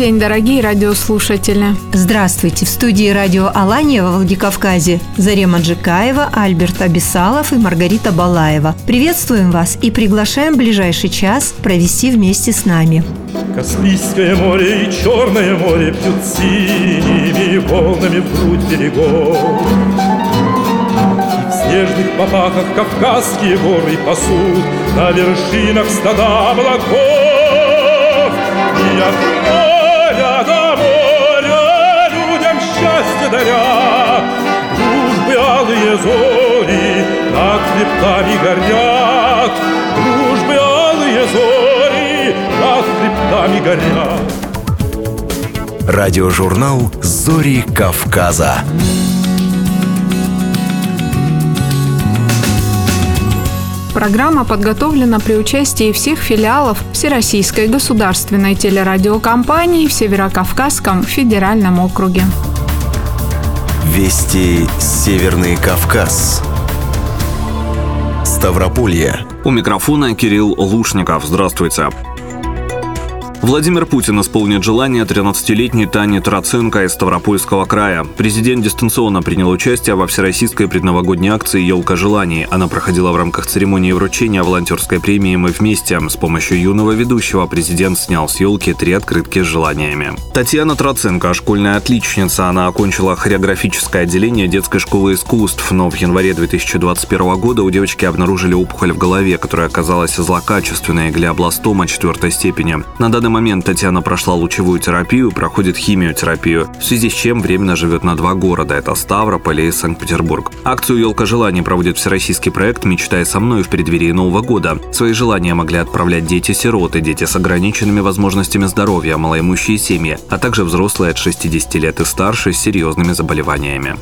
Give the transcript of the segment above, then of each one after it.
День, дорогие радиослушатели. Здравствуйте! В студии радио Алания во Владикавказе Зарема Джикаева, Альберт Абисалов и Маргарита Балаева. Приветствуем вас и приглашаем ближайший час провести вместе с нами. Каспийское море и Черное море Пьют синими волнами в грудь берегов. И в снежных попахах Кавказские горы пасут На вершинах стада облаков. И от счастье даря, Дружбы алые зори над хребтами горят, Дружбы алые зори над хребтами горят. Радиожурнал «Зори Кавказа». Программа подготовлена при участии всех филиалов Всероссийской государственной телерадиокомпании в Северокавказском федеральном округе. Вести Северный Кавказ. Ставрополье. У микрофона Кирилл Лушников. Здравствуйте. Владимир Путин исполнит желание 13-летней Тани Троценко из Ставропольского края. Президент дистанционно принял участие во всероссийской предновогодней акции «Елка желаний». Она проходила в рамках церемонии вручения волонтерской премии «Мы вместе». С помощью юного ведущего президент снял с елки три открытки с желаниями. Татьяна Троценко – школьная отличница. Она окончила хореографическое отделение детской школы искусств, но в январе 2021 года у девочки обнаружили опухоль в голове, которая оказалась злокачественной глиобластома четвертой степени. На данный момент Татьяна прошла лучевую терапию проходит химиотерапию, в связи с чем временно живет на два города – это Ставрополь и Санкт-Петербург. Акцию «Елка желаний» проводит всероссийский проект «Мечтай со мной» в преддверии Нового года. Свои желания могли отправлять дети-сироты, дети с ограниченными возможностями здоровья, малоимущие семьи, а также взрослые от 60 лет и старше с серьезными заболеваниями.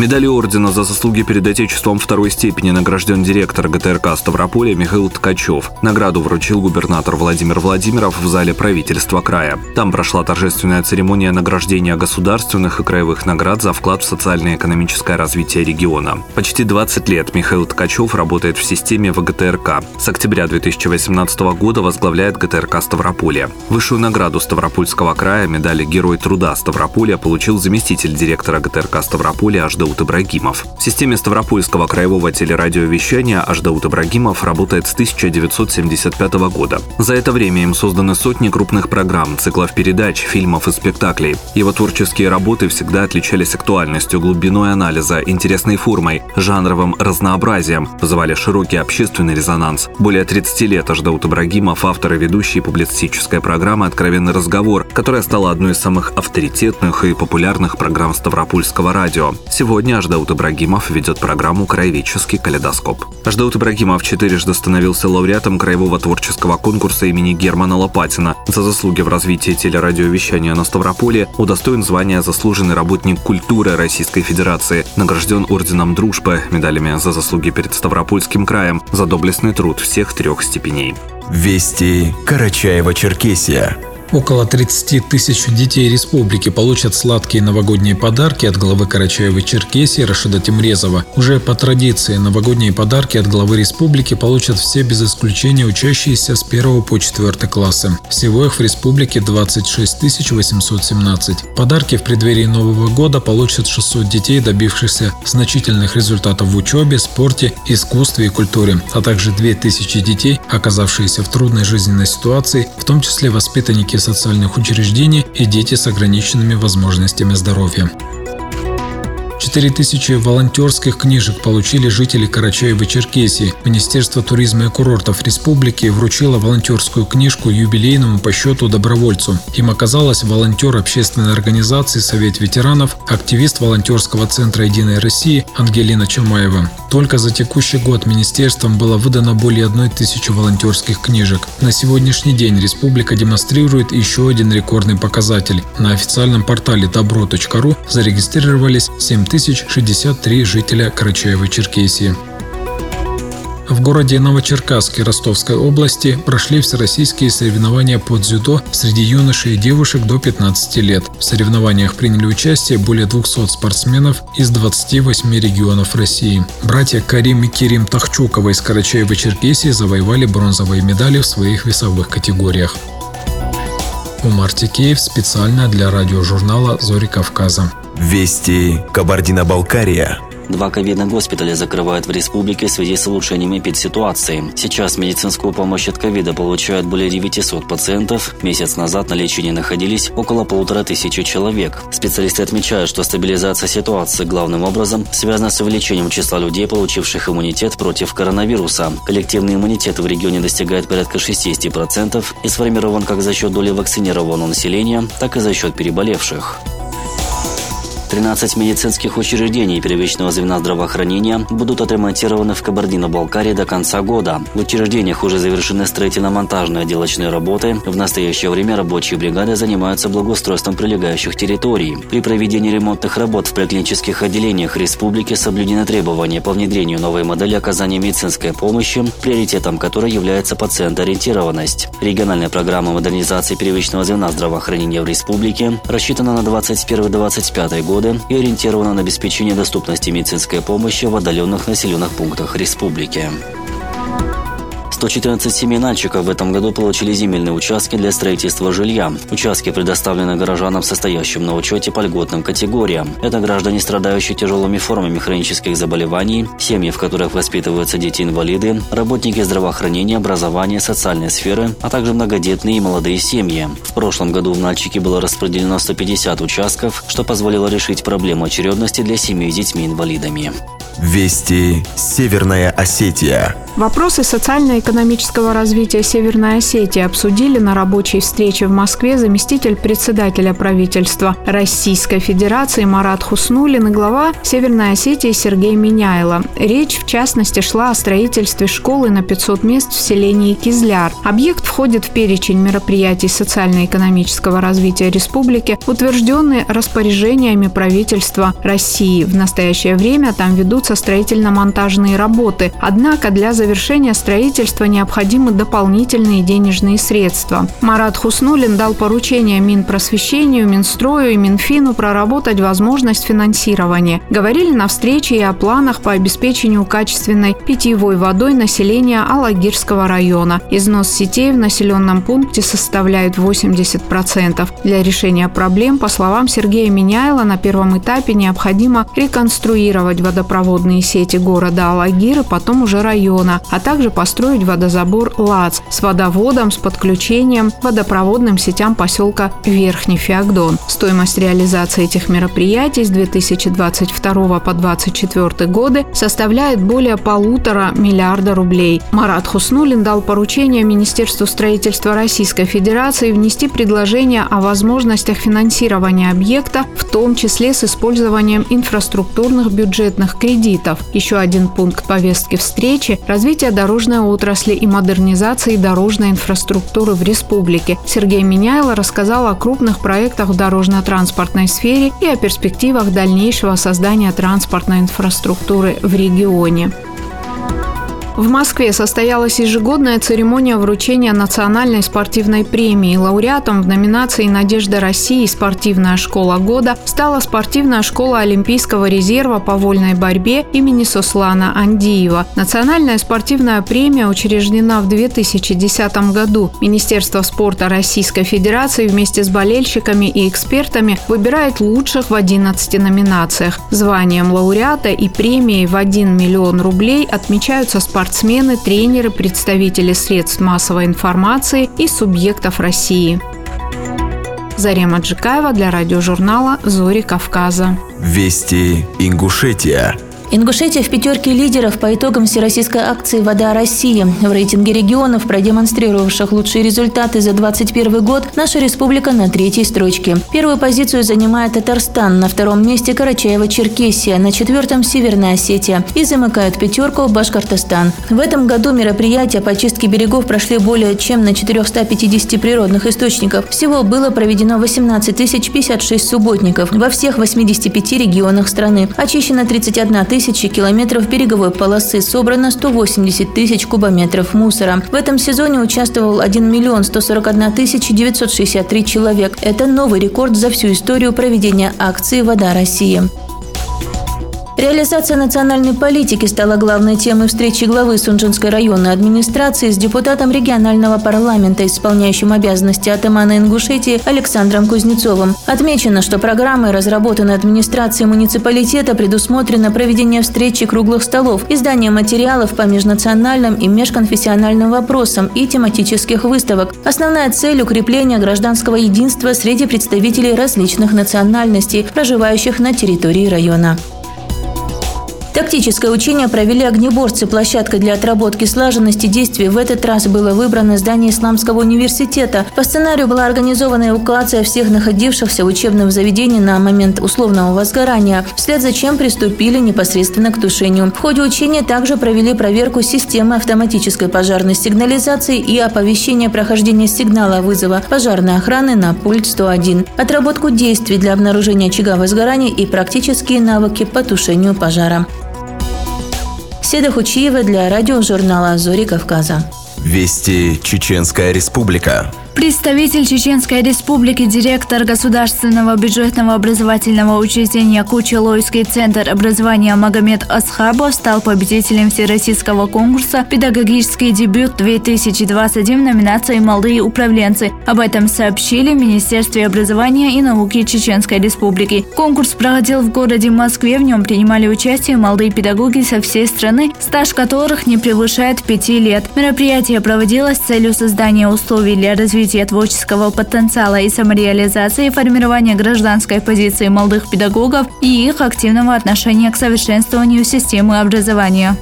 Медали ордена за заслуги перед Отечеством второй степени награжден директор ГТРК Ставрополя Михаил Ткачев. Награду вручил губернатор Владимир Владимиров в зале правительства края. Там прошла торжественная церемония награждения государственных и краевых наград за вклад в социально-экономическое развитие региона. Почти 20 лет Михаил Ткачев работает в системе ВГТРК. С октября 2018 года возглавляет ГТРК Ставрополья. Высшую награду Ставропольского края медали Герой труда Ставрополья получил заместитель директора ГТРК Ставрополья Аждаут Ибрагимов. В системе Ставропольского краевого телерадиовещания Аждаут Ибрагимов работает с 1975 года. За это время им созданы сотни крупных программ, циклов передач, фильмов и спектаклей. Его творческие работы всегда отличались актуальностью, глубиной анализа, интересной формой, жанровым разнообразием, вызывали широкий общественный резонанс. Более 30 лет Аждаут Ибрагимов – автор и ведущий публицистической программы «Откровенный разговор», которая стала одной из самых авторитетных и популярных программ Ставропольского радио. Сегодня Аждаут Ибрагимов ведет программу «Краеведческий калейдоскоп». Аждаут Ибрагимов четырежды становился лауреатом краевого творческого конкурса имени Германа Лопатина. За заслуги в развитии телерадиовещания на Ставрополе удостоен звания «Заслуженный работник культуры Российской Федерации», награжден орденом дружбы, медалями за заслуги перед Ставропольским краем, за доблестный труд всех трех степеней. Вести Карачаева-Черкесия. Около 30 тысяч детей республики получат сладкие новогодние подарки от главы Карачаева-Черкесии Рашида Тимрезова. Уже по традиции новогодние подарки от главы республики получат все без исключения учащиеся с 1 по 4 классы. Всего их в республике 26 817. Подарки в преддверии Нового года получат 600 детей, добившихся значительных результатов в учебе, спорте, искусстве и культуре, а также 2000 детей, оказавшиеся в трудной жизненной ситуации, в том числе воспитанники социальных учреждений и дети с ограниченными возможностями здоровья. 4000 волонтерских книжек получили жители Карачаева-Черкесии. Министерство туризма и курортов республики вручило волонтерскую книжку юбилейному по счету добровольцу. Им оказалась волонтер общественной организации «Совет ветеранов», активист волонтерского центра «Единой России» Ангелина Чамаева. Только за текущий год министерством было выдано более одной тысячи волонтерских книжек. На сегодняшний день республика демонстрирует еще один рекордный показатель. На официальном портале добро.ру зарегистрировались 7 1063 жителя Карачаева-Черкесии. В городе Новочеркасске Ростовской области прошли всероссийские соревнования по дзюдо среди юношей и девушек до 15 лет. В соревнованиях приняли участие более 200 спортсменов из 28 регионов России. Братья Карим и Кирим Тахчуковы из Карачаева-Черкесии завоевали бронзовые медали в своих весовых категориях. Умар Тикеев специально для радиожурнала «Зори Кавказа». Вести Кабардино-Балкария. Два ковидных госпиталя закрывают в республике в связи с улучшением эпидситуации. Сейчас медицинскую помощь от ковида получают более 900 пациентов. Месяц назад на лечении находились около полутора тысячи человек. Специалисты отмечают, что стабилизация ситуации главным образом связана с увеличением числа людей, получивших иммунитет против коронавируса. Коллективный иммунитет в регионе достигает порядка 60% и сформирован как за счет доли вакцинированного населения, так и за счет переболевших. 13 медицинских учреждений первичного звена здравоохранения будут отремонтированы в Кабардино-Балкарии до конца года. В учреждениях уже завершены строительно-монтажные отделочные работы. В настоящее время рабочие бригады занимаются благоустройством прилегающих территорий. При проведении ремонтных работ в приклинических отделениях республики соблюдены требования по внедрению новой модели оказания медицинской помощи, приоритетом которой является пациентоориентированность. Региональная программа модернизации первичного звена здравоохранения в республике рассчитана на 21-25 год годы и ориентирована на обеспечение доступности медицинской помощи в отдаленных населенных пунктах республики. 114 семей Нальчиков в этом году получили земельные участки для строительства жилья. Участки предоставлены горожанам, состоящим на учете по льготным категориям. Это граждане, страдающие тяжелыми формами хронических заболеваний, семьи, в которых воспитываются дети-инвалиды, работники здравоохранения, образования, социальной сферы, а также многодетные и молодые семьи. В прошлом году в Нальчике было распределено 150 участков, что позволило решить проблему очередности для семей с детьми-инвалидами. Вести Северная Осетия. Вопросы социально-экономического развития Северной Осетии обсудили на рабочей встрече в Москве заместитель председателя правительства Российской Федерации Марат Хуснулин и глава Северной Осетии Сергей Миняйло. Речь, в частности, шла о строительстве школы на 500 мест в селении Кизляр. Объект входит в перечень мероприятий социально-экономического развития республики, утвержденный распоряжениями правительства России. В настоящее время там ведутся строительно-монтажные работы. Однако для завершения строительства необходимы дополнительные денежные средства. Марат Хуснулин дал поручение Минпросвещению, Минстрою и Минфину проработать возможность финансирования. Говорили на встрече и о планах по обеспечению качественной питьевой водой населения Алагирского района. Износ сетей в населенном пункте составляет 80%. Для решения проблем, по словам Сергея Миняйла, на первом этапе необходимо реконструировать водопроводные сети города Алагир и потом уже района, а также построить водозабор ЛАЦ с водоводом с подключением к водопроводным сетям поселка Верхний Феогдон. Стоимость реализации этих мероприятий с 2022 по 2024 годы составляет более полутора миллиарда рублей. Марат Хуснулин дал поручение Министерству строительства Российской Федерации внести предложение о возможностях финансирования объекта, в том числе с использованием инфраструктурных бюджетных кредитов. Еще один пункт повестки встречи – развития дорожной отрасли и модернизации дорожной инфраструктуры в республике. Сергей Миняйло рассказал о крупных проектах в дорожно-транспортной сфере и о перспективах дальнейшего создания транспортной инфраструктуры в регионе. В Москве состоялась ежегодная церемония вручения национальной спортивной премии. Лауреатом в номинации «Надежда России. Спортивная школа года» стала спортивная школа Олимпийского резерва по вольной борьбе имени Сослана Андиева. Национальная спортивная премия учреждена в 2010 году. Министерство спорта Российской Федерации вместе с болельщиками и экспертами выбирает лучших в 11 номинациях. Званием лауреата и премией в 1 миллион рублей отмечаются спортсмены спортсмены, тренеры, представители средств массовой информации и субъектов России. Зарема Джикаева для радиожурнала «Зори Кавказа». Вести Ингушетия. Ингушетия в пятерке лидеров по итогам всероссийской акции «Вода России». В рейтинге регионов, продемонстрировавших лучшие результаты за 2021 год, наша республика на третьей строчке. Первую позицию занимает Татарстан, на втором месте Карачаево-Черкесия, на четвертом – Северная Осетия и замыкают пятерку Башкортостан. В этом году мероприятия по чистке берегов прошли более чем на 450 природных источников. Всего было проведено 18 056 субботников во всех 85 регионах страны. Очищено 31 тысяча тысячи километров береговой полосы, собрано 180 тысяч кубометров мусора. В этом сезоне участвовал 1 миллион 141 тысяча 963 человек. Это новый рекорд за всю историю проведения акции «Вода России». Реализация национальной политики стала главной темой встречи главы Сунжинской районной администрации с депутатом регионального парламента, исполняющим обязанности атамана Ингушетии Александром Кузнецовым. Отмечено, что программой, разработанной администрацией муниципалитета, предусмотрено проведение встречи круглых столов, издание материалов по межнациональным и межконфессиональным вопросам и тематических выставок. Основная цель – укрепление гражданского единства среди представителей различных национальностей, проживающих на территории района. Тактическое учение провели огнеборцы. Площадкой для отработки слаженности действий в этот раз было выбрано здание Исламского университета. По сценарию была организована эвакуация всех находившихся в учебном заведении на момент условного возгорания, вслед за чем приступили непосредственно к тушению. В ходе учения также провели проверку системы автоматической пожарной сигнализации и оповещения прохождения сигнала вызова пожарной охраны на пульт 101, отработку действий для обнаружения очага возгорания и практические навыки по тушению пожара. Седа Хучиева для радиожурнала «Зори Кавказа». Вести Чеченская Республика. Представитель Чеченской Республики, директор Государственного бюджетного образовательного учреждения Кучелойский центр образования Магомед Асхабов стал победителем Всероссийского конкурса «Педагогический дебют-2021» в номинации «Молодые управленцы». Об этом сообщили в Министерстве образования и науки Чеченской Республики. Конкурс проходил в городе Москве. В нем принимали участие молодые педагоги со всей страны, стаж которых не превышает пяти лет. Мероприятие проводилось с целью создания условий для развития развития творческого потенциала и самореализации, формирования гражданской позиции молодых педагогов и их активного отношения к совершенствованию системы образования.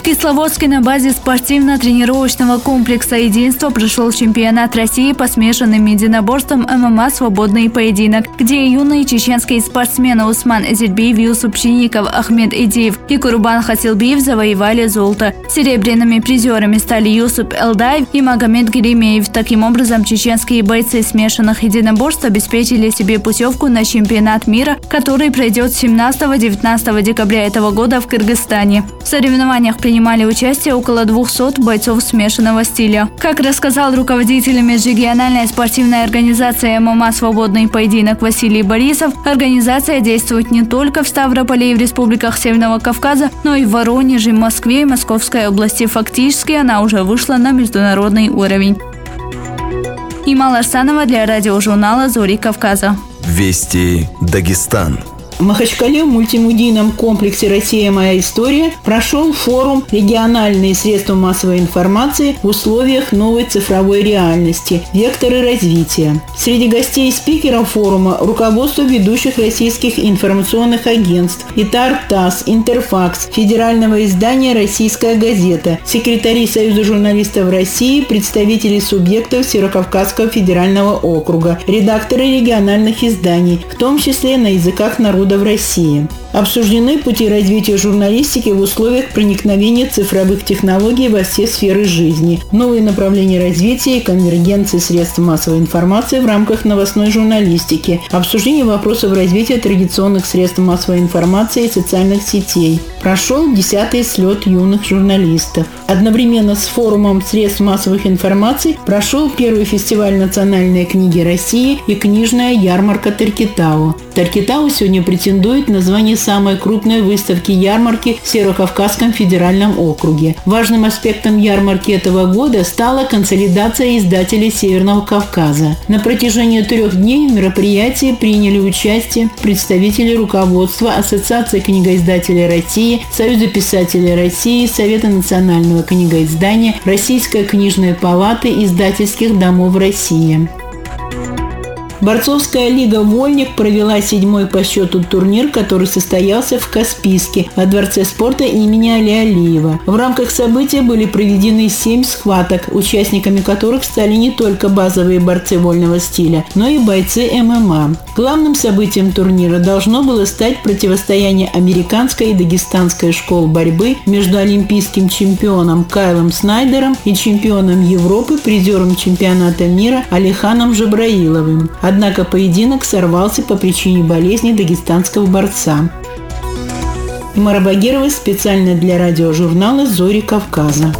В Кисловодске на базе спортивно-тренировочного комплекса «Единство» прошел чемпионат России по смешанным единоборствам ММА «Свободный поединок», где юные чеченские спортсмены Усман Эзельбиев, Юсуп Чиников, Ахмед Идиев и Курбан Хасилбиев завоевали золото. Серебряными призерами стали Юсуп Элдаев и Магомед Геремеев. Таким образом, чеченские бойцы смешанных единоборств обеспечили себе путевку на чемпионат мира, который пройдет 17-19 декабря этого года в Кыргызстане. В соревнованиях принимали участие около 200 бойцов смешанного стиля. Как рассказал руководитель межрегиональной спортивной организации ММА «Свободный поединок» Василий Борисов, организация действует не только в Ставрополе и в республиках Северного Кавказа, но и в Воронеже, Москве и Московской области. Фактически она уже вышла на международный уровень. Имал Арсанова для радиожурнала «Зори Кавказа». Вести Дагестан. В Махачкале в мультимедийном комплексе «Россия. Моя история» прошел форум «Региональные средства массовой информации в условиях новой цифровой реальности. Векторы развития». Среди гостей и спикеров форума руководство ведущих российских информационных агентств ИТАР ТАСС, Интерфакс, федерального издания «Российская газета», секретари Союза журналистов России, представители субъектов Северокавказского федерального округа, редакторы региональных изданий, в том числе на языках народа года в России. Обсуждены пути развития журналистики в условиях проникновения цифровых технологий во все сферы жизни, новые направления развития и конвергенции средств массовой информации в рамках новостной журналистики, обсуждение вопросов развития традиционных средств массовой информации и социальных сетей. Прошел 10-й слет юных журналистов. Одновременно с форумом средств массовых информаций прошел первый фестиваль национальной книги России и книжная ярмарка Таркитау. Таркитау сегодня претендует на звание самой крупной выставки ярмарки в Северокавказском федеральном округе. Важным аспектом ярмарки этого года стала консолидация издателей Северного Кавказа. На протяжении трех дней в мероприятии приняли участие представители руководства Ассоциации книгоиздателей России, Союза писателей России, Совета национального книгоиздания, Российская книжная палата издательских домов России. Борцовская лига «Вольник» провела седьмой по счету турнир, который состоялся в Каспийске во Дворце спорта имени Али Алиева. В рамках события были проведены семь схваток, участниками которых стали не только базовые борцы вольного стиля, но и бойцы ММА. Главным событием турнира должно было стать противостояние американской и дагестанской школ борьбы между олимпийским чемпионом Кайлом Снайдером и чемпионом Европы, призером чемпионата мира Алиханом Жабраиловым. Однако поединок сорвался по причине болезни дагестанского борца. Мара Багирова специально для радиожурнала «Зори Кавказа».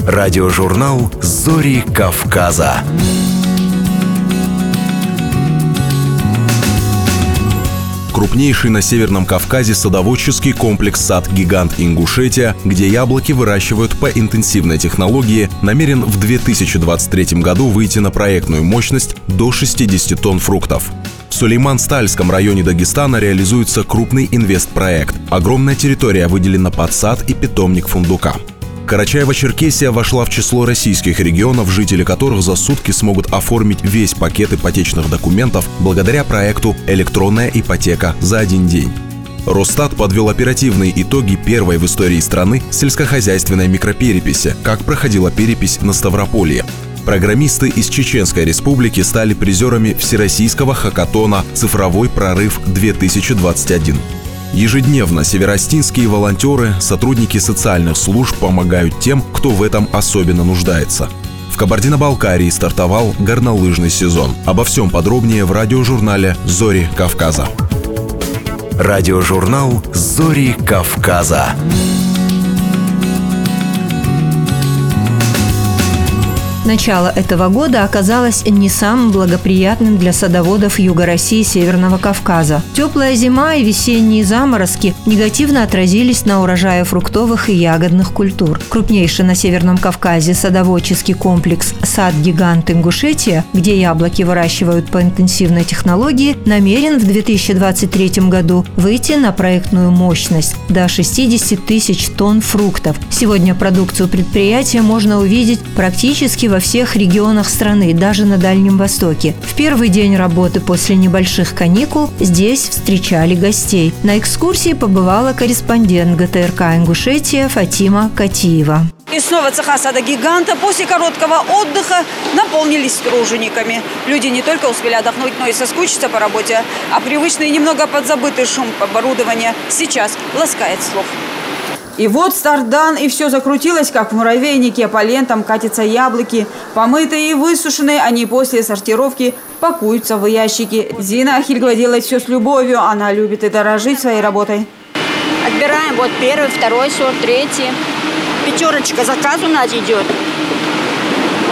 Радиожурнал «Зори Кавказа». Крупнейший на Северном Кавказе садоводческий комплекс «Сад-гигант Ингушетия», где яблоки выращивают по интенсивной технологии, намерен в 2023 году выйти на проектную мощность до 60 тонн фруктов. В Сулейман-Стальском районе Дагестана реализуется крупный инвестпроект. Огромная территория выделена под сад и питомник фундука. Карачаево-Черкесия вошла в число российских регионов, жители которых за сутки смогут оформить весь пакет ипотечных документов благодаря проекту «Электронная ипотека за один день». Росстат подвел оперативные итоги первой в истории страны сельскохозяйственной микропереписи, как проходила перепись на Ставрополье. Программисты из Чеченской Республики стали призерами Всероссийского хакатона «Цифровой прорыв-2021». Ежедневно северостинские волонтеры, сотрудники социальных служб помогают тем, кто в этом особенно нуждается. В Кабардино-Балкарии стартовал горнолыжный сезон. Обо всем подробнее в радиожурнале «Зори Кавказа». Радиожурнал «Зори Кавказа». Начало этого года оказалось не самым благоприятным для садоводов Юга России и Северного Кавказа. Теплая зима и весенние заморозки негативно отразились на урожае фруктовых и ягодных культур. Крупнейший на Северном Кавказе садоводческий комплекс «Сад-гигант Ингушетия», где яблоки выращивают по интенсивной технологии, намерен в 2023 году выйти на проектную мощность до 60 тысяч тонн фруктов. Сегодня продукцию предприятия можно увидеть практически во всех регионах страны, даже на Дальнем Востоке. В первый день работы после небольших каникул здесь встречали гостей. На экскурсии побывала корреспондент ГТРК «Ингушетия» Фатима Катиева. И снова цеха сада гиганта после короткого отдыха наполнились тружениками. Люди не только успели отдохнуть, но и соскучиться по работе, а привычный немного подзабытый шум оборудования сейчас ласкает слух. И вот старт и все закрутилось, как в муравейнике. По лентам катятся яблоки. Помытые и высушенные, они после сортировки пакуются в ящики. Зина Ахильгова делает все с любовью. Она любит и дорожить своей работой. Отбираем вот первый, второй сорт, третий. Пятерочка заказ у нас идет.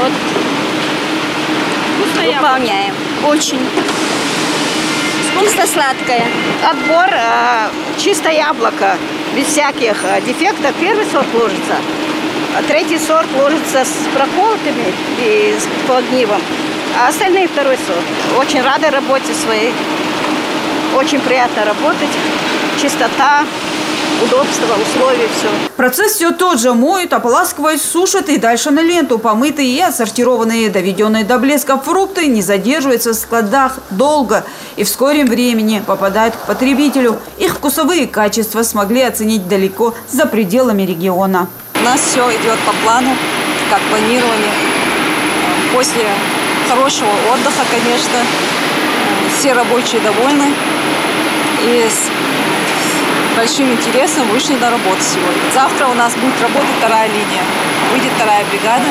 Вот. Вкусное Выполняем. Очень. Кисло-сладкое. Отбор э, чисто яблоко без всяких э, дефектов. Первый сорт ложится, а третий сорт ложится с проколотыми и с подгнивом, а остальные второй сорт. Очень рада работе своей, очень приятно работать, чистота, удобства, условия, все. Процесс все тот же. Моют, ополаскивают, сушат и дальше на ленту. Помытые и отсортированные, доведенные до блеска фрукты не задерживаются в складах долго и в скором времени попадают к потребителю. Их вкусовые качества смогли оценить далеко за пределами региона. У нас все идет по плану, как планировали. После хорошего отдыха, конечно, все рабочие довольны. И большим интересом вышли на работу сегодня. Завтра у нас будет работать вторая линия. Выйдет вторая бригада.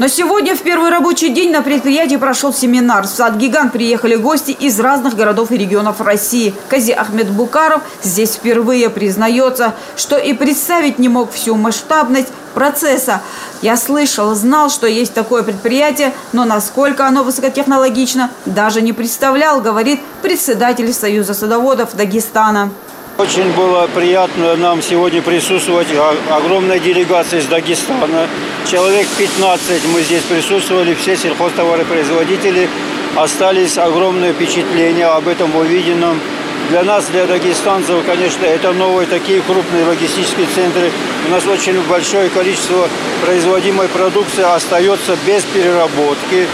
Но сегодня в первый рабочий день на предприятии прошел семинар. В сад «Гигант» приехали гости из разных городов и регионов России. Кази Ахмед Букаров здесь впервые признается, что и представить не мог всю масштабность процесса. Я слышал, знал, что есть такое предприятие, но насколько оно высокотехнологично, даже не представлял, говорит председатель Союза садоводов Дагестана. Очень было приятно нам сегодня присутствовать огромной делегации из Дагестана. Человек 15 мы здесь присутствовали, все сельхозтоваропроизводители. Остались огромные впечатления об этом увиденном. Для нас, для дагестанцев, конечно, это новые такие крупные логистические центры. У нас очень большое количество производимой продукции остается без переработки.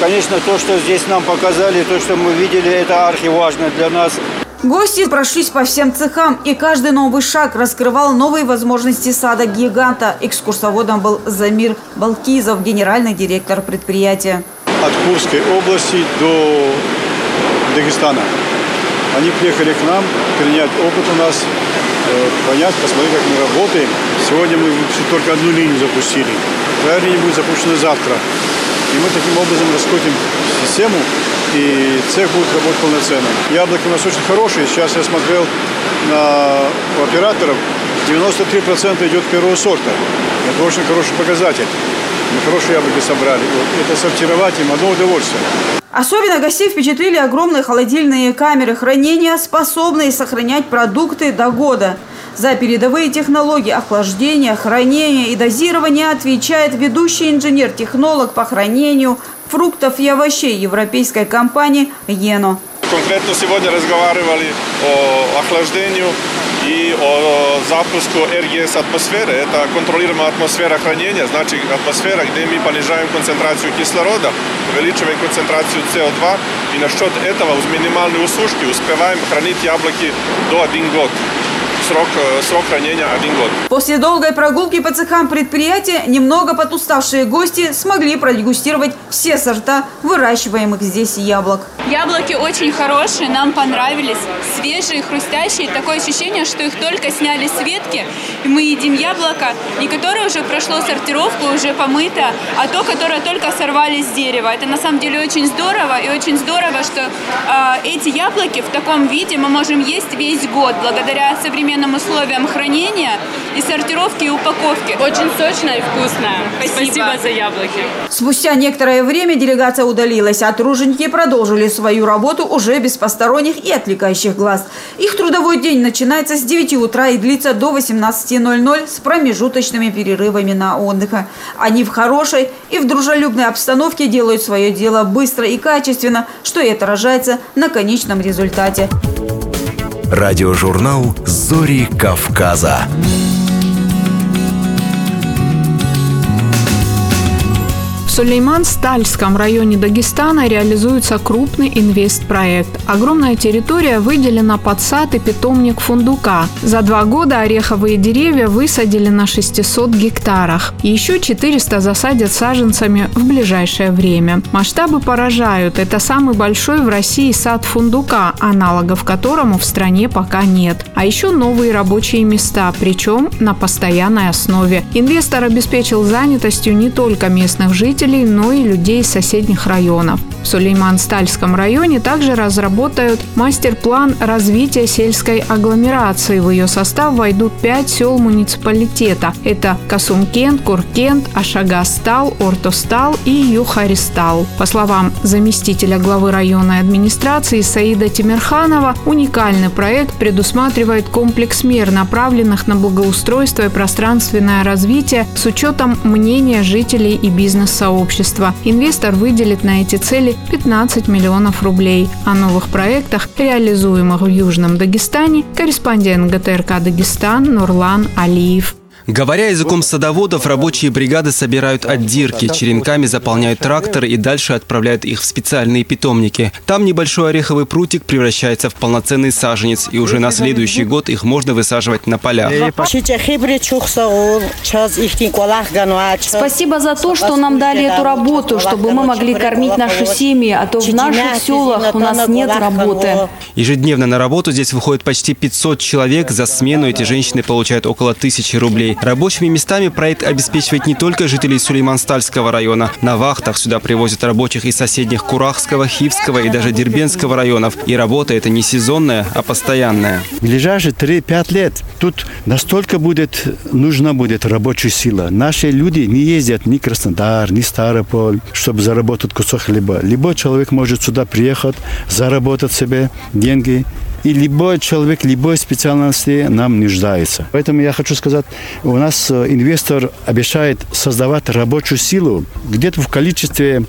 конечно, то, что здесь нам показали, то, что мы видели, это архиважно для нас. Гости прошлись по всем цехам, и каждый новый шаг раскрывал новые возможности сада гиганта. Экскурсоводом был Замир Балкизов, генеральный директор предприятия. От Курской области до Дагестана. Они приехали к нам принять опыт у нас, э, понять, посмотреть, как мы работаем. Сегодня мы только одну линию запустили. Вторая линия будет запущена завтра. И мы таким образом раскрутим систему, и цех будет работать полноценно. Яблоки у нас очень хорошие. Сейчас я смотрел на операторов, 93% идет первого сорта. Это очень хороший показатель. Мы хорошие яблоки собрали. Вот это сортировать им одно удовольствие. Особенно гостей впечатлили огромные холодильные камеры хранения, способные сохранять продукты до года. За передовые технологии охлаждения, хранения и дозирования отвечает ведущий инженер-технолог по хранению фруктов и овощей европейской компании «Ено». Конкретно сегодня разговаривали о охлаждении и о запуску РГС атмосферы. Это контролируемая атмосфера хранения, значит атмосфера, где мы понижаем концентрацию кислорода, увеличиваем концентрацию СО2 и насчет этого с минимальной усушки успеваем хранить яблоки до один год срок, э, срок хранения один год. После долгой прогулки по цехам предприятия немного потуставшие гости смогли продегустировать все сорта выращиваемых здесь яблок. Яблоки очень хорошие, нам понравились. Свежие, хрустящие. Такое ощущение, что их только сняли с ветки, и мы едим яблоко, не которое уже прошло сортировку, уже помыто, а то, которое только сорвали с дерева. Это на самом деле очень здорово, и очень здорово, что э, эти яблоки в таком виде мы можем есть весь год, благодаря современным условиям хранения и сортировки и упаковки. Очень сочная и вкусная. Спасибо, Спасибо за яблоки. Спустя некоторое время делегация удалилась, а труженики продолжили свою работу уже без посторонних и отвлекающих глаз. Их трудовой день начинается с 9 утра и длится до 18.00 с промежуточными перерывами на отдых. Они в хорошей и в дружелюбной обстановке делают свое дело быстро и качественно, что и отражается на конечном результате. Радиожурнал «Зори Кавказа». Сулейман-Стальском районе Дагестана реализуется крупный инвестпроект. Огромная территория выделена под сад и питомник фундука. За два года ореховые деревья высадили на 600 гектарах. Еще 400 засадят саженцами в ближайшее время. Масштабы поражают. Это самый большой в России сад фундука, аналогов которому в стране пока нет. А еще новые рабочие места, причем на постоянной основе. Инвестор обеспечил занятостью не только местных жителей, жителей, но и людей из соседних районов. В Сулейман-Стальском районе также разработают мастер-план развития сельской агломерации. В ее состав войдут пять сел муниципалитета. Это Касумкент, Куркент, Ашагастал, Ортостал и Юхаристал. По словам заместителя главы районной администрации Саида Тимирханова, уникальный проект предусматривает комплекс мер, направленных на благоустройство и пространственное развитие с учетом мнения жителей и бизнес-сообщества. Инвестор выделит на эти цели 15 миллионов рублей. О новых проектах, реализуемых в Южном Дагестане, корреспондент ГТРК «Дагестан» Нурлан Алиев. Говоря языком садоводов, рабочие бригады собирают отдирки, черенками заполняют тракторы и дальше отправляют их в специальные питомники. Там небольшой ореховый прутик превращается в полноценный саженец, и уже на следующий год их можно высаживать на полях. Спасибо за то, что нам дали эту работу, чтобы мы могли кормить наши семьи, а то в наших селах у нас нет работы. Ежедневно на работу здесь выходит почти 500 человек. За смену эти женщины получают около тысячи рублей. Рабочими местами проект обеспечивает не только жителей Сулейманстальского района. На вахтах сюда привозят рабочих из соседних Курахского, Хивского и даже Дербенского районов. И работа это не сезонная, а постоянная. В ближайшие 3-5 лет тут настолько будет нужна будет рабочая сила. Наши люди не ездят ни Краснодар, ни Старополь, чтобы заработать кусок хлеба. Любой человек может сюда приехать, заработать себе деньги и любой человек, любой специальности нам нуждается. Поэтому я хочу сказать, у нас инвестор обещает создавать рабочую силу где-то в количестве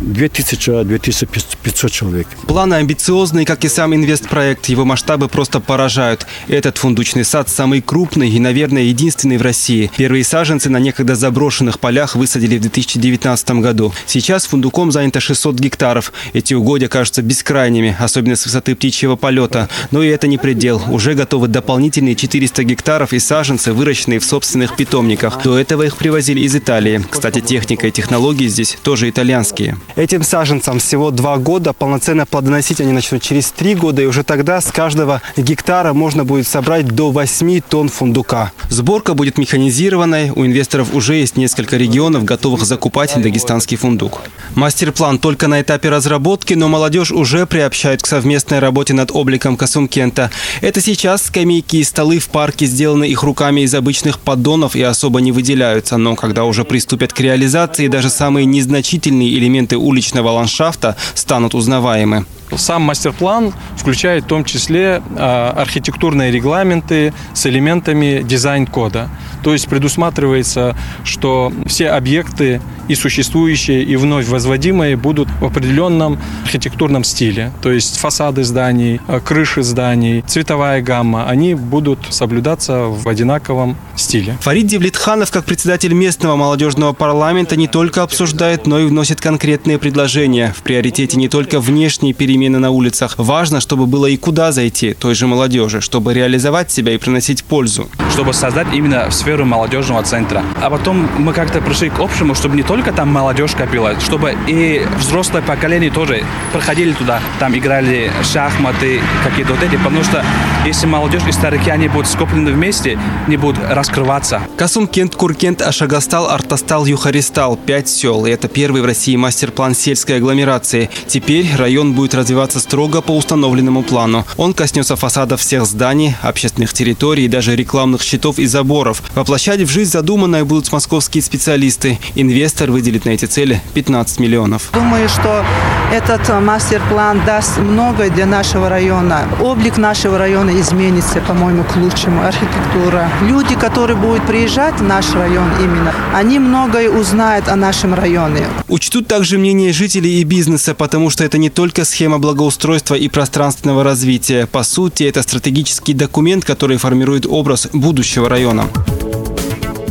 2000-2500 человек. Планы амбициозные, как и сам инвестпроект. Его масштабы просто поражают. Этот фундучный сад самый крупный и, наверное, единственный в России. Первые саженцы на некогда заброшенных полях высадили в 2019 году. Сейчас фундуком занято 600 гектаров. Эти угодья кажутся бескрайними, особенно с высоты птичьего полета. Но и это не предел. Уже готовы дополнительные 400 гектаров и саженцы, выращенные в собственных питомниках. До этого их привозили из Италии. Кстати, техника и технологии здесь тоже итальянские. Этим саженцам всего два года. Полноценно плодоносить они начнут через три года. И уже тогда с каждого гектара можно будет собрать до 8 тонн фундука. Сборка будет механизированной. У инвесторов уже есть несколько регионов, готовых закупать дагестанский фундук. Мастер-план только на этапе разработки, но молодежь уже приобщают к совместной работе над обликом Касумкента. Это сейчас скамейки и столы в парке сделаны их руками из обычных поддонов и особо не выделяются. Но когда уже приступят к реализации, даже самые незначительные элементы уличного ландшафта станут узнаваемы. Сам мастер-план включает в том числе э, архитектурные регламенты с элементами дизайн-кода. То есть предусматривается, что все объекты и существующие, и вновь возводимые будут в определенном архитектурном стиле. То есть фасады зданий, э, крыши зданий, цветовая гамма, они будут соблюдаться в одинаковом стиле. Фарид Девлетханов, как председатель местного молодежного парламента, не только обсуждает, но и вносит конкретные предложения. В приоритете не только внешние перемены на улицах. Важно, чтобы было и куда зайти той же молодежи, чтобы реализовать себя и приносить пользу. Чтобы создать именно сферу молодежного центра. А потом мы как-то пришли к общему, чтобы не только там молодежь копила, чтобы и взрослое поколение тоже проходили туда, там играли шахматы, какие-то вот эти, потому что если молодежь и старики, они будут скоплены вместе, не будут раскрываться. Касумкент, Куркент, Ашагастал, Артастал, Юхаристал – пять сел. И это первый в России мастер-план сельской агломерации. Теперь район будет развиваться строго по установленному плану. Он коснется фасадов всех зданий, общественных территорий и даже рекламных щитов и заборов. Воплощать в жизнь задуманное будут московские специалисты. Инвестор выделит на эти цели 15 миллионов. Думаю, что этот мастер-план даст многое для нашего района. Облик нашего района изменится, по-моему, к лучшему. Архитектура. Люди, которые будут приезжать в наш район именно, они многое узнают о нашем районе. Учтут также мнение жителей и бизнеса, потому что это не только схема благоустройства и пространственного развития. По сути, это стратегический документ, который формирует образ будущего района.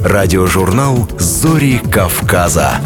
Радиожурнал «Зори Кавказа».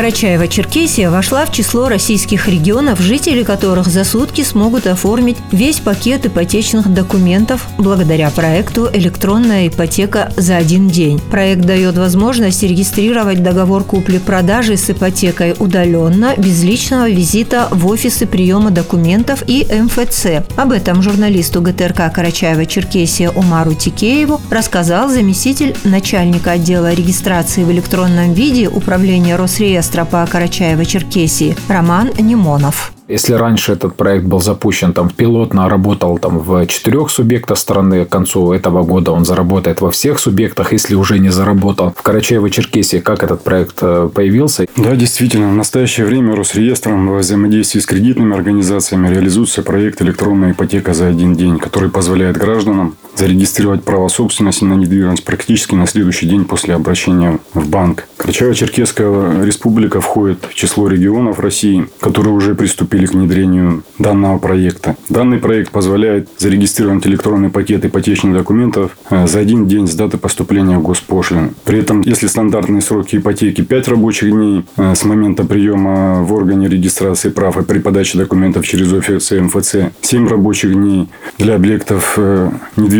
Карачаево-Черкесия вошла в число российских регионов, жители которых за сутки смогут оформить весь пакет ипотечных документов благодаря проекту «Электронная ипотека за один день». Проект дает возможность регистрировать договор купли-продажи с ипотекой удаленно, без личного визита в офисы приема документов и МФЦ. Об этом журналисту ГТРК Карачаева-Черкесия Умару Тикееву рассказал заместитель начальника отдела регистрации в электронном виде Управления Росреестра реестра по Карачаево-Черкесии Роман Немонов. Если раньше этот проект был запущен там пилотно, работал там в четырех субъектах страны, к концу этого года он заработает во всех субъектах, если уже не заработал. В Карачаево-Черкесии как этот проект э, появился? Да, действительно. В настоящее время Росреестром во взаимодействии с кредитными организациями реализуется проект «Электронная ипотека за один день», который позволяет гражданам зарегистрировать право собственности на недвижимость практически на следующий день после обращения в банк. Карачаево-Черкесская республика входит в число регионов России, которые уже приступили к внедрению данного проекта. Данный проект позволяет зарегистрировать электронный пакет ипотечных документов э, за один день с даты поступления в госпошлину. При этом, если стандартные сроки ипотеки 5 рабочих дней э, с момента приема в органе регистрации прав и при подаче документов через офис МФЦ, 7 рабочих дней для объектов э,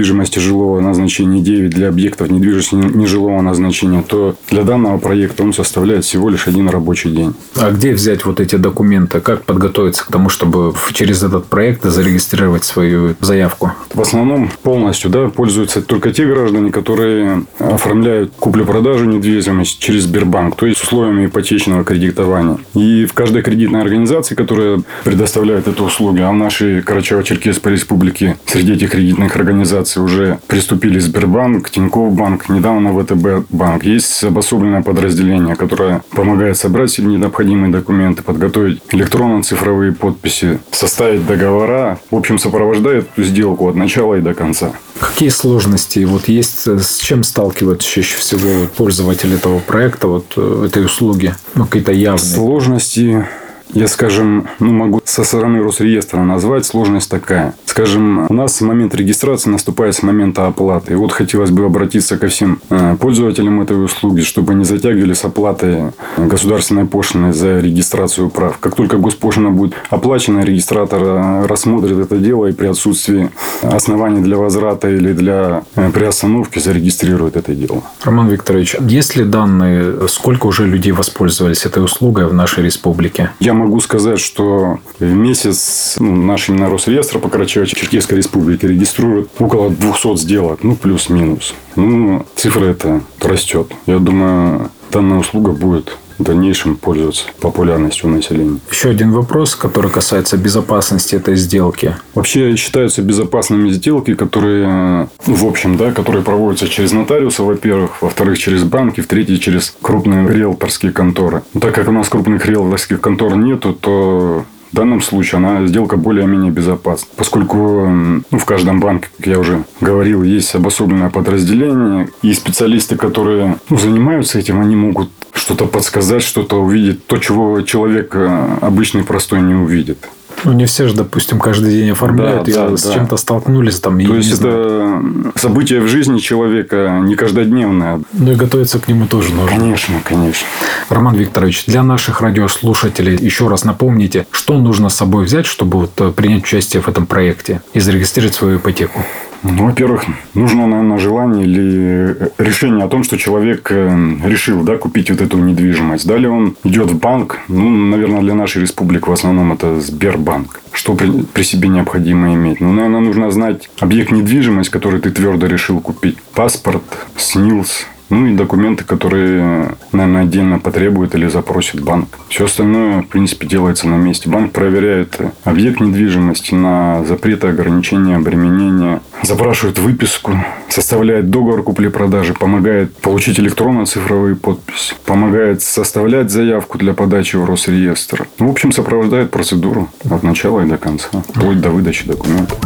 недвижимости жилого назначения, 9 для объектов недвижимости нежилого назначения, то для данного проекта он составляет всего лишь один рабочий день. А где взять вот эти документы? Как подготовить готовиться к тому, чтобы через этот проект зарегистрировать свою заявку? В основном полностью да, пользуются только те граждане, которые оформляют куплю-продажу недвижимости через Сбербанк, то есть условиями ипотечного кредитования. И в каждой кредитной организации, которая предоставляет эту услугу, а в нашей Карачаево-Черкесской республике среди этих кредитных организаций регистрации уже приступили Сбербанк, Тинькофф банк, недавно ВТБ банк. Есть обособленное подразделение, которое помогает собрать все необходимые документы, подготовить электронно-цифровые подписи, составить договора. В общем, сопровождает эту сделку от начала и до конца. Какие сложности вот есть, с чем сталкиваются чаще всего пользователи этого проекта, вот э, этой услуги? Ну, какие-то явные. Сложности я, скажем, ну, могу со стороны Росреестра назвать сложность такая. Скажем, у нас момент регистрации наступает с момента оплаты. И вот хотелось бы обратиться ко всем э, пользователям этой услуги, чтобы не затягивали с оплатой государственной пошлины за регистрацию прав. Как только госпошлина будет оплачена, регистратор э, рассмотрит это дело и при отсутствии оснований для возврата или для э, приостановки зарегистрирует это дело. Роман Викторович, есть ли данные, сколько уже людей воспользовались этой услугой в нашей республике? Я могу сказать, что в месяц ну, наш именно Росреестр по Карачаево-Черкесской республике регистрирует около 200 сделок, ну, плюс-минус. Ну, цифра это растет. Я думаю, данная услуга будет в дальнейшем пользоваться популярностью у населения. Еще один вопрос, который касается безопасности этой сделки. Вообще считаются безопасными сделки, которые, ну, в общем, да, которые проводятся через нотариуса, во-первых, во-вторых, через банки, в-третьих, через крупные риэлторские конторы. Но так как у нас крупных риэлторских контор нету, то в данном случае она сделка более-менее безопасна, поскольку ну, в каждом банке, как я уже говорил, есть обособленное подразделение, и специалисты, которые ну, занимаются этим, они могут что-то подсказать, что-то увидеть, то, чего человек э, обычный простой не увидит. Ну, не все же, допустим, каждый день оформляют, да, и да, с да. чем-то столкнулись там. То есть, это событие в жизни человека не каждодневное. Ну, и готовиться к нему тоже нужно. Конечно, конечно. Роман Викторович, для наших радиослушателей еще раз напомните, что нужно с собой взять, чтобы вот э, принять участие в этом проекте и зарегистрировать свою ипотеку? Ну, во-первых, нужно, наверное, желание или решение о том, что человек э, решил да, купить вот эту недвижимость. Далее он идет в банк. Ну, наверное, для нашей республики в основном это Сбербанк. Что при, при себе необходимо иметь? Ну, наверное, нужно знать объект недвижимости, который ты твердо решил купить. Паспорт, СНИЛС, ну и документы, которые, наверное, отдельно потребует или запросит банк. Все остальное, в принципе, делается на месте. Банк проверяет объект недвижимости на запреты, ограничения, обременения, запрашивает выписку, составляет договор купли-продажи, помогает получить электронно-цифровые подписи, помогает составлять заявку для подачи в Росреестр. В общем, сопровождает процедуру от начала и до конца, вплоть до выдачи документов.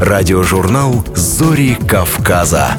Радиожурнал «Зори Кавказа».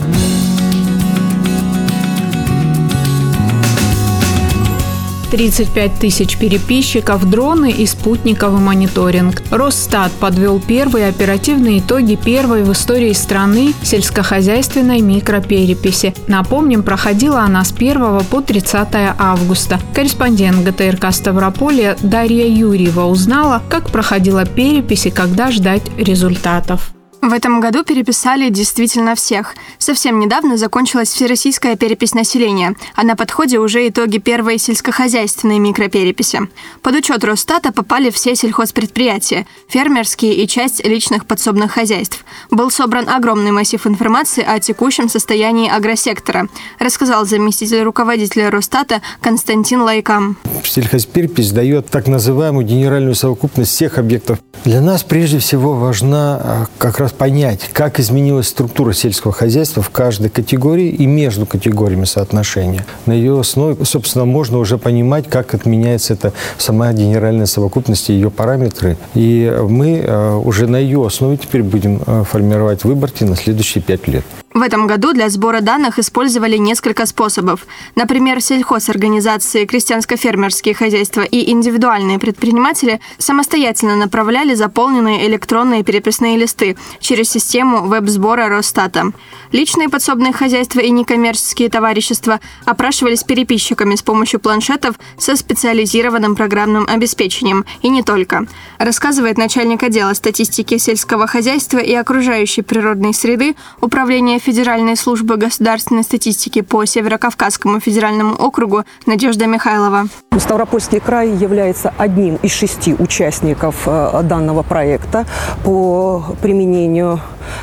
35 тысяч переписчиков, дроны и спутниковый мониторинг. Росстат подвел первые оперативные итоги первой в истории страны сельскохозяйственной микропереписи. Напомним, проходила она с 1 по 30 августа. Корреспондент ГТРК Ставрополья Дарья Юрьева узнала, как проходила перепись и когда ждать результатов. В этом году переписали действительно всех. Совсем недавно закончилась всероссийская перепись населения, а на подходе уже итоги первой сельскохозяйственной микропереписи. Под учет Росстата попали все сельхозпредприятия, фермерские и часть личных подсобных хозяйств. Был собран огромный массив информации о текущем состоянии агросектора, рассказал заместитель руководителя Росстата Константин Лайкам. Сельхозперепись дает так называемую генеральную совокупность всех объектов. Для нас прежде всего важна а, как раз раз понять, как изменилась структура сельского хозяйства в каждой категории и между категориями соотношения. На ее основе, собственно, можно уже понимать, как отменяется эта сама генеральная совокупность и ее параметры. И мы э, уже на ее основе теперь будем э, формировать выборки на следующие пять лет. В этом году для сбора данных использовали несколько способов. Например, сельхозорганизации, крестьянско-фермерские хозяйства и индивидуальные предприниматели самостоятельно направляли заполненные электронные переписные листы через систему веб-сбора Росстата. Личные подсобные хозяйства и некоммерческие товарищества опрашивались переписчиками с помощью планшетов со специализированным программным обеспечением, и не только. Рассказывает начальник отдела статистики сельского хозяйства и окружающей природной среды Управления Федеральной службы государственной статистики по Северокавказскому федеральному округу Надежда Михайлова. Ставропольский край является одним из шести участников э, данного проекта по применению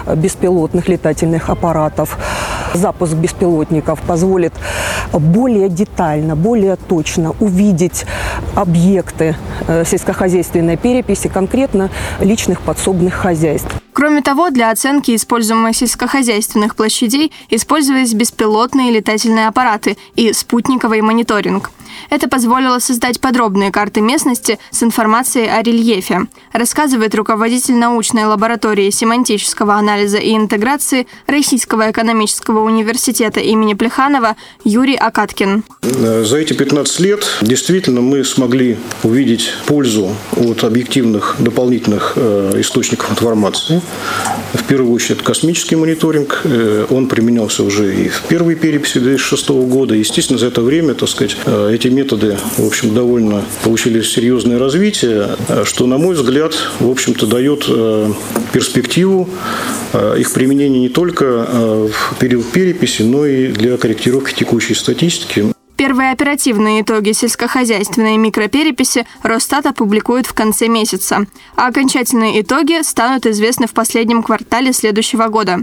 беспилотных летательных аппаратов. Запуск беспилотников позволит более детально, более точно увидеть объекты э, сельскохозяйственной переписи, конкретно личных подсобных хозяйств. Кроме того, для оценки используемых сельскохозяйственных площадей использовались беспилотные летательные аппараты и спутниковый мониторинг. Это позволило создать подробные карты местности с информацией о рельефе, рассказывает руководитель научной лаборатории семантического анализа и интеграции Российского экономического университета имени Плеханова Юрий Акаткин. За эти 15 лет действительно мы смогли увидеть пользу от объективных дополнительных э, источников информации. В первую очередь космический мониторинг. Э, он применялся уже и в первой переписи 2006 года. Естественно, за это время, так сказать, э, эти методы, в общем, довольно получили серьезное развитие, что, на мой взгляд, в общем-то, дает э, перспективу э, их применения не только э, в период переписи, но и для корректировки текущей статистики. Первые оперативные итоги сельскохозяйственной микропереписи Росстат опубликует в конце месяца, а окончательные итоги станут известны в последнем квартале следующего года.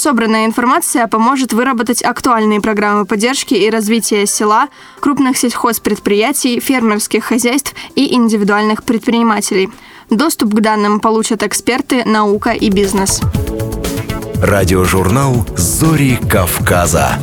Собранная информация поможет выработать актуальные программы поддержки и развития села, крупных сельхозпредприятий, фермерских хозяйств и индивидуальных предпринимателей. Доступ к данным получат эксперты, наука и бизнес. Радиожурнал «Зори Кавказа».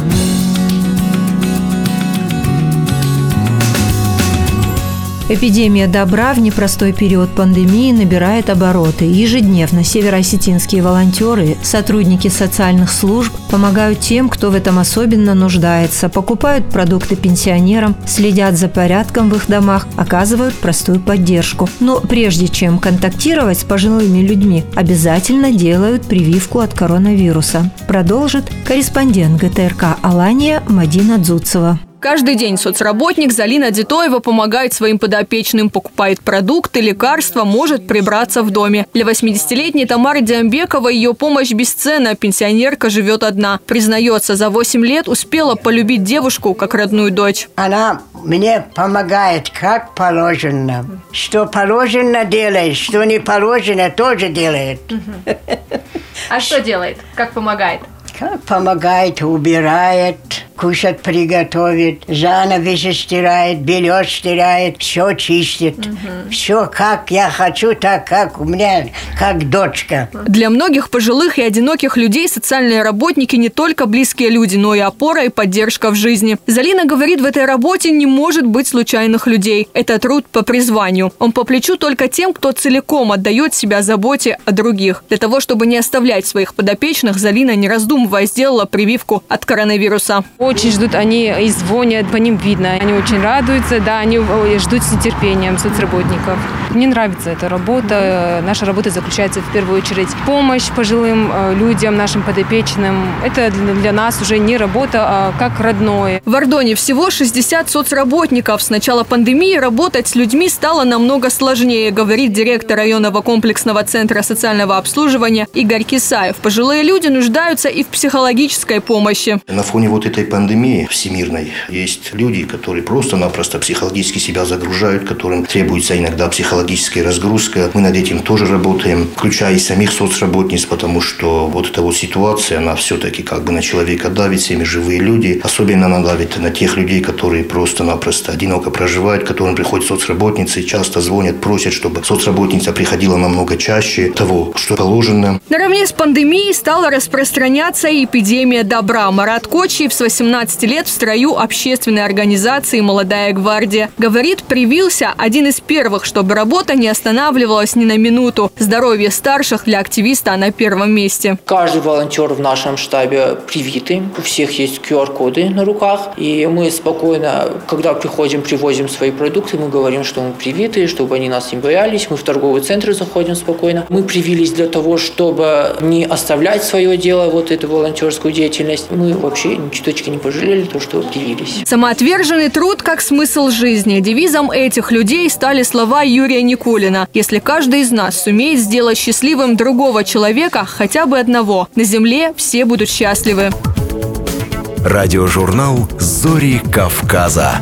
Эпидемия добра в непростой период пандемии набирает обороты. Ежедневно североосетинские волонтеры, сотрудники социальных служб помогают тем, кто в этом особенно нуждается, покупают продукты пенсионерам, следят за порядком в их домах, оказывают простую поддержку. Но прежде чем контактировать с пожилыми людьми, обязательно делают прививку от коронавируса. Продолжит корреспондент ГТРК «Алания» Мадина Дзуцева. Каждый день соцработник Залина Дитоева помогает своим подопечным, покупает продукты, лекарства, может прибраться в доме. Для 80-летней Тамары Диамбекова ее помощь бесценна. Пенсионерка живет одна. Признается, за 8 лет успела полюбить девушку как родную дочь. Она мне помогает как положено. Что положено делает, что не положено тоже делает. А что делает? Как помогает? Как помогает, убирает, кушать приготовит, занавеси стирает, белье стирает, все чистит. Угу. Все как я хочу, так как у меня, как дочка. Для многих пожилых и одиноких людей социальные работники не только близкие люди, но и опора и поддержка в жизни. Залина говорит, в этой работе не может быть случайных людей. Это труд по призванию. Он по плечу только тем, кто целиком отдает себя заботе о других. Для того, чтобы не оставлять своих подопечных, Залина, не раздумывая, сделала прививку от коронавируса очень ждут, они и звонят, по ним видно. Они очень радуются, да, они ждут с нетерпением соцработников. Мне нравится эта работа. Наша работа заключается в первую очередь помощь пожилым э, людям, нашим подопечным. Это для нас уже не работа, а как родное. В Ордоне всего 60 соцработников. С начала пандемии работать с людьми стало намного сложнее, говорит директор районного комплексного центра социального обслуживания Игорь Кисаев. Пожилые люди нуждаются и в психологической помощи. На фоне вот этой пандемии всемирной есть люди, которые просто-напросто психологически себя загружают, которым требуется иногда психологическая разгрузка. Мы над этим тоже работаем, включая и самих соцработниц, потому что вот эта вот ситуация, она все-таки как бы на человека давит, всеми живые люди. Особенно она давит на тех людей, которые просто-напросто одиноко проживают, которым приходят соцработницы, часто звонят, просят, чтобы соцработница приходила намного чаще того, что положено. Наравне с пандемией стала распространяться и эпидемия добра. Марат Кочиев с 18 18 лет в строю общественной организации «Молодая гвардия». Говорит, привился один из первых, чтобы работа не останавливалась ни на минуту. Здоровье старших для активиста на первом месте. Каждый волонтер в нашем штабе привитый. У всех есть QR-коды на руках. И мы спокойно, когда приходим, привозим свои продукты, мы говорим, что мы привиты, чтобы они нас не боялись. Мы в торговый центр заходим спокойно. Мы привились для того, чтобы не оставлять свое дело, вот эту волонтерскую деятельность. Мы вообще ни чуточки не пожалели то, что объявились. Самоотверженный труд как смысл жизни. Девизом этих людей стали слова Юрия Никулина. Если каждый из нас сумеет сделать счастливым другого человека, хотя бы одного, на земле все будут счастливы. Радиожурнал «Зори Кавказа».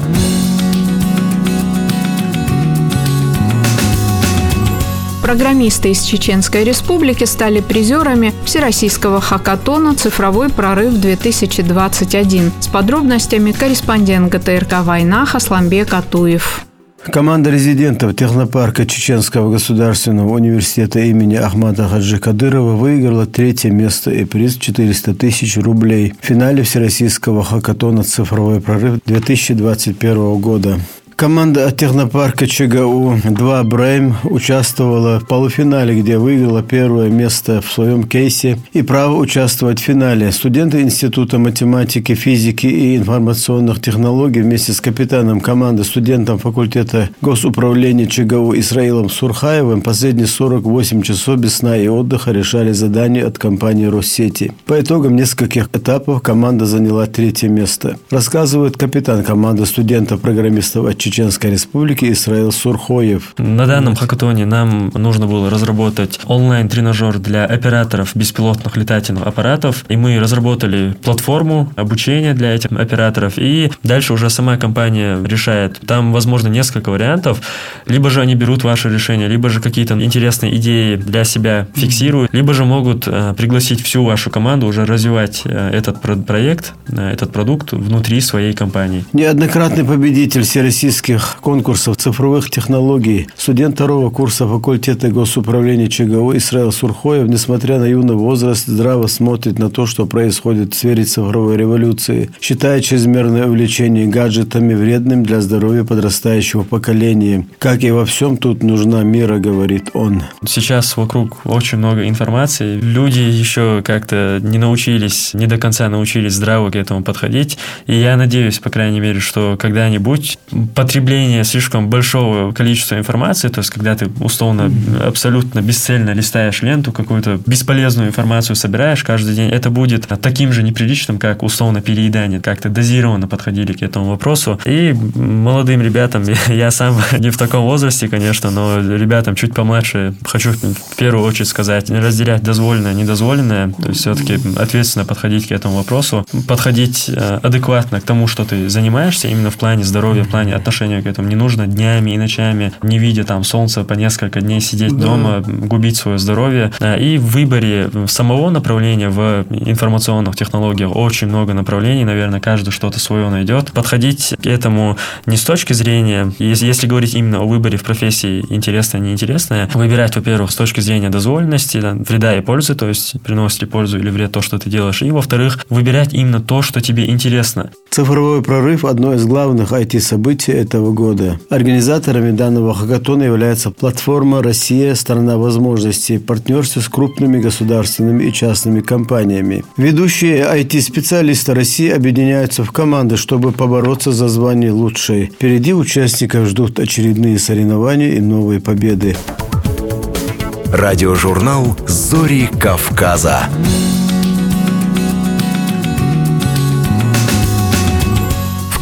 Программисты из Чеченской Республики стали призерами Всероссийского хакатона «Цифровой прорыв-2021». С подробностями корреспондент ГТРК «Война» Хасламбек Атуев. Команда резидентов технопарка Чеченского государственного университета имени Ахмада Хаджи Кадырова выиграла третье место и приз 400 тысяч рублей в финале Всероссийского хакатона «Цифровой прорыв-2021» года. Команда технопарка ЧГУ-2 «Брейм» участвовала в полуфинале, где выиграла первое место в своем кейсе и право участвовать в финале. Студенты Института математики, физики и информационных технологий вместе с капитаном команды, студентом факультета госуправления ЧГУ Исраилом Сурхаевым последние 48 часов без сна и отдыха решали задание от компании Россети. По итогам нескольких этапов команда заняла третье место. Рассказывает капитан команды студентов-программистов от Чеченской Республики Исраил Сурхоев. На данном хакатоне нам нужно было разработать онлайн-тренажер для операторов беспилотных летательных аппаратов, и мы разработали платформу обучения для этих операторов, и дальше уже сама компания решает. Там, возможно, несколько вариантов. Либо же они берут ваше решение, либо же какие-то интересные идеи для себя фиксируют, либо же могут э, пригласить всю вашу команду уже развивать э, этот проект, э, этот продукт внутри своей компании. Неоднократный победитель всероссийского всероссийских конкурсов цифровых технологий, студент второго курса факультета госуправления ЧГУ Исраил Сурхоев, несмотря на юный возраст, здраво смотрит на то, что происходит в сфере цифровой революции, считая чрезмерное увлечение гаджетами вредным для здоровья подрастающего поколения. Как и во всем тут нужна мера, говорит он. Сейчас вокруг очень много информации. Люди еще как-то не научились, не до конца научились здраво к этому подходить. И я надеюсь, по крайней мере, что когда-нибудь потребление слишком большого количества информации, то есть когда ты условно абсолютно бесцельно листаешь ленту, какую-то бесполезную информацию собираешь каждый день, это будет таким же неприличным, как условно переедание. Как-то дозированно подходили к этому вопросу. И молодым ребятам, я сам не в таком возрасте, конечно, но ребятам чуть помладше хочу в первую очередь сказать, не разделять дозволенное, недозволенное, то есть все-таки ответственно подходить к этому вопросу, подходить э, адекватно к тому, что ты занимаешься, именно в плане здоровья, в плане отношений отношению к этому. Не нужно днями и ночами, не видя там солнца, по несколько дней сидеть да. дома, губить свое здоровье. И в выборе самого направления в информационных технологиях очень много направлений, наверное, каждый что-то свое найдет. Подходить к этому не с точки зрения, если, если говорить именно о выборе в профессии интересное, неинтересное, выбирать, во-первых, с точки зрения дозволенности, вреда и пользы, то есть приносит ли пользу или вред то, что ты делаешь, и, во-вторых, выбирать именно то, что тебе интересно. Цифровой прорыв – одно из главных IT-событий этого года. Организаторами данного хакатона является платформа «Россия. Страна возможностей» в партнерстве с крупными государственными и частными компаниями. Ведущие IT-специалисты России объединяются в команды, чтобы побороться за звание лучшей. Впереди участников ждут очередные соревнования и новые победы. Радиожурнал «Зори Кавказа».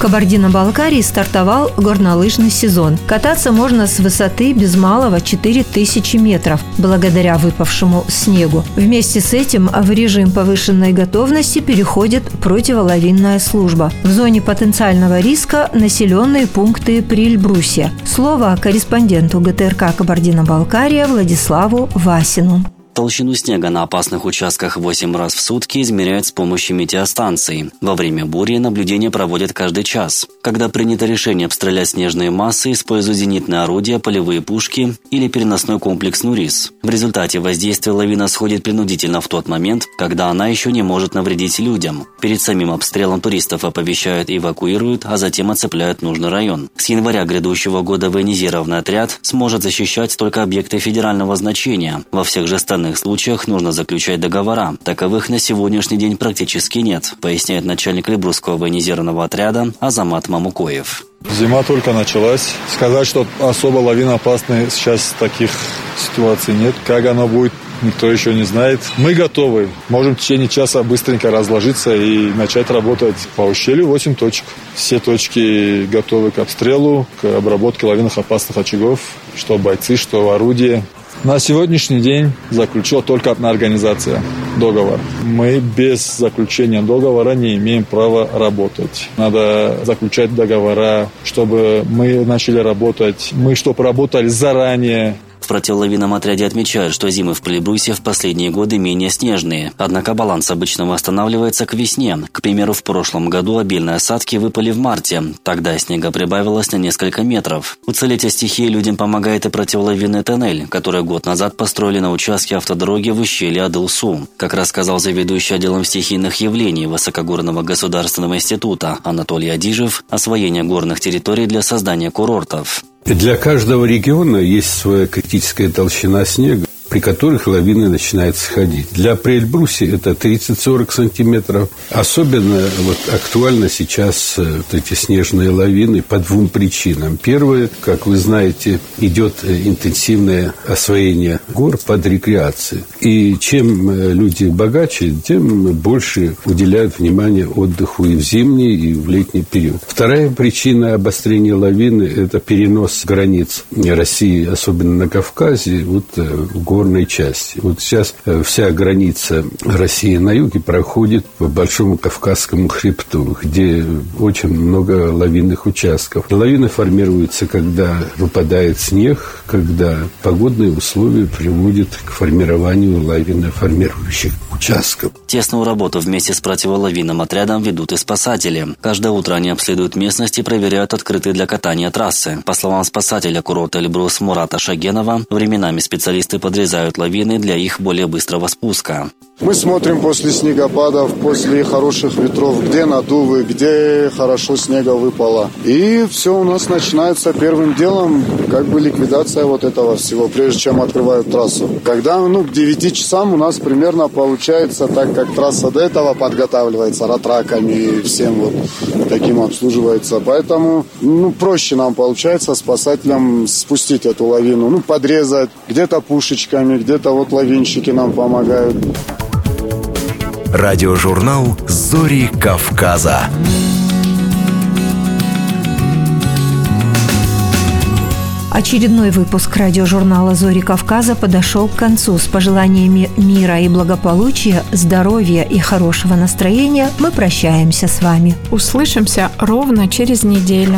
Кабардино-Балкарии стартовал горнолыжный сезон. Кататься можно с высоты без малого 4000 метров, благодаря выпавшему снегу. Вместе с этим в режим повышенной готовности переходит противолавинная служба. В зоне потенциального риска населенные пункты при Эльбрусе. Слово корреспонденту ГТРК Кабардино-Балкария Владиславу Васину. Толщину снега на опасных участках 8 раз в сутки измеряют с помощью метеостанций. Во время бури наблюдения проводят каждый час. Когда принято решение обстрелять снежные массы, используют зенитные орудия, полевые пушки или переносной комплекс «Нурис». В результате воздействие лавина сходит принудительно в тот момент, когда она еще не может навредить людям. Перед самим обстрелом туристов оповещают и эвакуируют, а затем оцепляют нужный район. С января грядущего года военизированный отряд сможет защищать только объекты федерального значения. Во всех же странах данных случаях нужно заключать договора. Таковых на сегодняшний день практически нет, поясняет начальник Лебрусского военизированного отряда Азамат Мамукоев. Зима только началась. Сказать, что особо лавиноопасной сейчас таких ситуаций нет. Как оно будет, никто еще не знает. Мы готовы. Можем в течение часа быстренько разложиться и начать работать по ущелью 8 точек. Все точки готовы к обстрелу, к обработке лавинных опасных очагов, что бойцы, что орудие. На сегодняшний день заключила только одна организация договор. Мы без заключения договора не имеем права работать. Надо заключать договора, чтобы мы начали работать. Мы, чтобы работали заранее, В противолавинном отряде отмечают, что зимы в Прибрусе в последние годы менее снежные. Однако баланс обычно восстанавливается к весне. К примеру, в прошлом году обильные осадки выпали в марте. Тогда снега прибавилось на несколько метров. Уцелеть от стихии людям помогает и противолавинный тоннель, который год назад построили на участке автодороги в ущелье Адылсу. Как рассказал заведующий отделом стихийных явлений Высокогорного государственного института Анатолий Адижев, освоение горных территорий для создания курортов. Для каждого региона есть своя критическая толщина снега при которых лавины начинают сходить. Для Прельбруси это 30-40 сантиметров. Особенно вот актуально сейчас э, вот эти снежные лавины по двум причинам. Первое, как вы знаете, идет э, интенсивное освоение гор под рекреацией. И чем э, люди богаче, тем больше уделяют внимание отдыху и в зимний, и в летний период. Вторая причина обострения лавины – это перенос границ России, особенно на Кавказе, вот гор горной части. Вот сейчас э, вся граница России на юге проходит по Большому Кавказскому хребту, где очень много лавинных участков. Лавины формируются, когда выпадает снег, когда погодные условия приводят к формированию лавиноформирующих участков. Тесную работу вместе с противолавинным отрядом ведут и спасатели. Каждое утро они обследуют местность и проверяют открытые для катания трассы. По словам спасателя курорта Эльбрус Мурата Шагенова, временами специалисты подрезают лавины для их более быстрого спуска. Мы смотрим после снегопадов, после хороших ветров, где надувы, где хорошо снега выпало. И все у нас начинается первым делом, как бы ликвидация вот этого всего, прежде чем открывают трассу. Когда, ну, к 9 часам у нас примерно получается, так как трасса до этого подготавливается ратраками и всем вот таким обслуживается. Поэтому, ну, проще нам получается спасателям спустить эту лавину, ну, подрезать, где-то пушечками, где-то вот лавинщики нам помогают. Радиожурнал «Зори Кавказа». Очередной выпуск радиожурнала «Зори Кавказа» подошел к концу. С пожеланиями мира и благополучия, здоровья и хорошего настроения мы прощаемся с вами. Услышимся ровно через неделю.